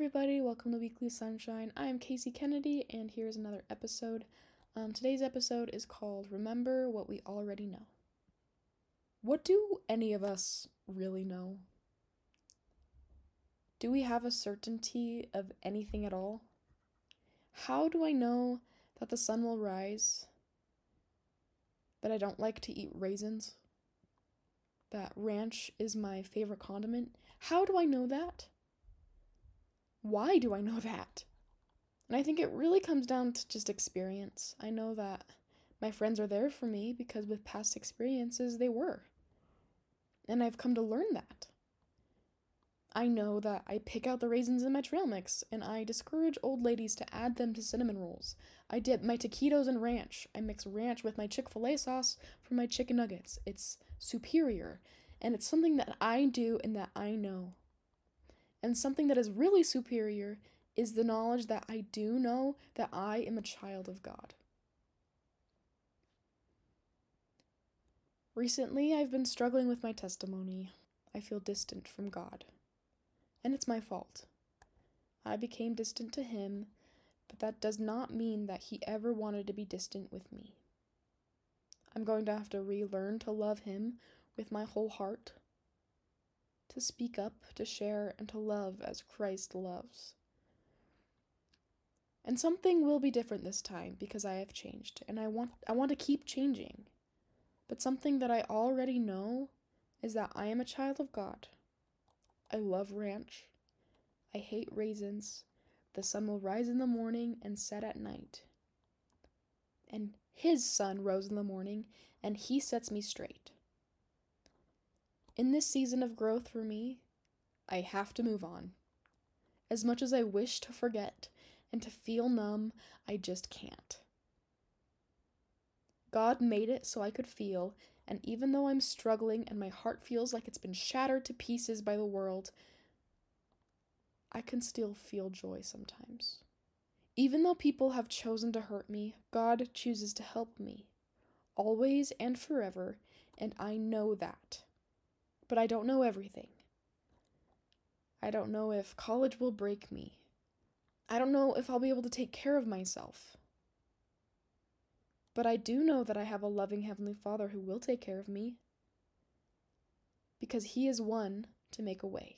everybody. Welcome to Weekly Sunshine. I am Casey Kennedy, and here's another episode. Um, today's episode is called Remember What We Already Know. What do any of us really know? Do we have a certainty of anything at all? How do I know that the sun will rise? That I don't like to eat raisins? That ranch is my favorite condiment? How do I know that? Why do I know that? And I think it really comes down to just experience. I know that my friends are there for me because with past experiences they were. And I've come to learn that. I know that I pick out the raisins in my trail mix and I discourage old ladies to add them to cinnamon rolls. I dip my taquitos in ranch. I mix ranch with my Chick fil A sauce for my chicken nuggets. It's superior and it's something that I do and that I know. And something that is really superior is the knowledge that I do know that I am a child of God. Recently, I've been struggling with my testimony. I feel distant from God. And it's my fault. I became distant to Him, but that does not mean that He ever wanted to be distant with me. I'm going to have to relearn to love Him with my whole heart to speak up, to share, and to love as Christ loves. And something will be different this time because I have changed and I want I want to keep changing. But something that I already know is that I am a child of God. I love ranch. I hate raisins. The sun will rise in the morning and set at night. And his sun rose in the morning and he sets me straight. In this season of growth for me, I have to move on. As much as I wish to forget and to feel numb, I just can't. God made it so I could feel, and even though I'm struggling and my heart feels like it's been shattered to pieces by the world, I can still feel joy sometimes. Even though people have chosen to hurt me, God chooses to help me, always and forever, and I know that but I don't know everything. I don't know if college will break me. I don't know if I'll be able to take care of myself. But I do know that I have a loving Heavenly Father who will take care of me because He is one to make a way.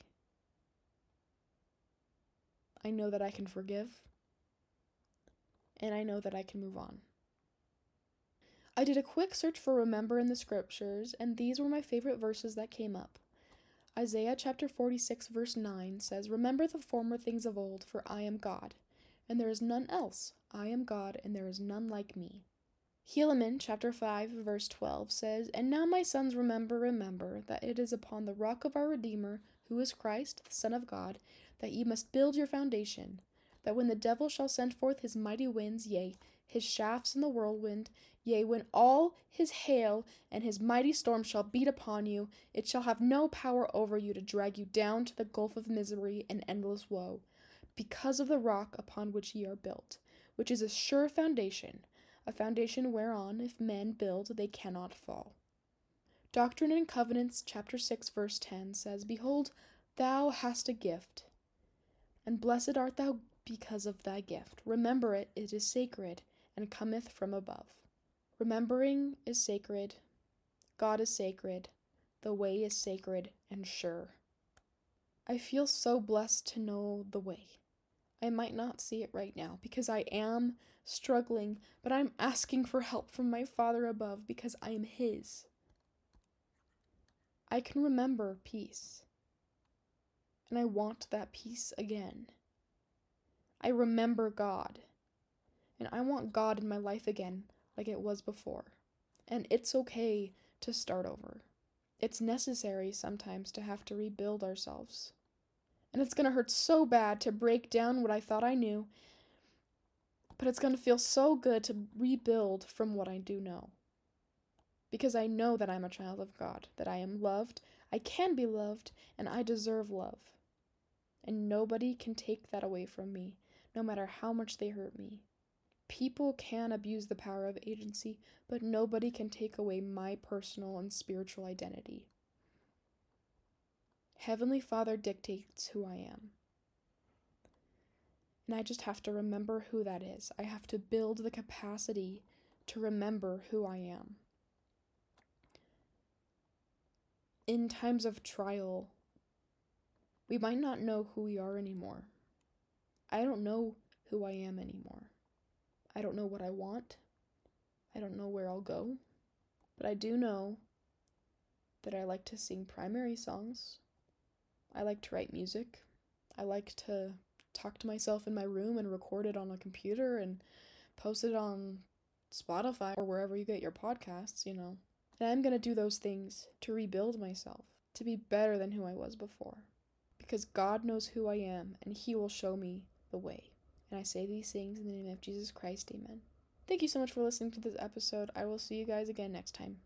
I know that I can forgive, and I know that I can move on. I did a quick search for remember in the scriptures, and these were my favorite verses that came up. Isaiah chapter 46, verse 9 says, Remember the former things of old, for I am God, and there is none else. I am God, and there is none like me. Helaman chapter 5, verse 12 says, And now, my sons, remember, remember, that it is upon the rock of our Redeemer, who is Christ, the Son of God, that ye must build your foundation, that when the devil shall send forth his mighty winds, yea, his shafts in the whirlwind, Yea, when all his hail and his mighty storm shall beat upon you, it shall have no power over you to drag you down to the gulf of misery and endless woe, because of the rock upon which ye are built, which is a sure foundation, a foundation whereon if men build they cannot fall. Doctrine and Covenants, chapter 6, verse 10 says, Behold, thou hast a gift, and blessed art thou because of thy gift. Remember it, it is sacred, and cometh from above. Remembering is sacred. God is sacred. The way is sacred and sure. I feel so blessed to know the way. I might not see it right now because I am struggling, but I'm asking for help from my Father above because I am His. I can remember peace, and I want that peace again. I remember God, and I want God in my life again like it was before. And it's okay to start over. It's necessary sometimes to have to rebuild ourselves. And it's going to hurt so bad to break down what I thought I knew, but it's going to feel so good to rebuild from what I do know. Because I know that I'm a child of God, that I am loved, I can be loved, and I deserve love. And nobody can take that away from me, no matter how much they hurt me. People can abuse the power of agency, but nobody can take away my personal and spiritual identity. Heavenly Father dictates who I am. And I just have to remember who that is. I have to build the capacity to remember who I am. In times of trial, we might not know who we are anymore. I don't know who I am anymore. I don't know what I want. I don't know where I'll go. But I do know that I like to sing primary songs. I like to write music. I like to talk to myself in my room and record it on a computer and post it on Spotify or wherever you get your podcasts, you know. And I'm going to do those things to rebuild myself, to be better than who I was before. Because God knows who I am and He will show me the way. And I say these things in the name of Jesus Christ. Amen. Thank you so much for listening to this episode. I will see you guys again next time.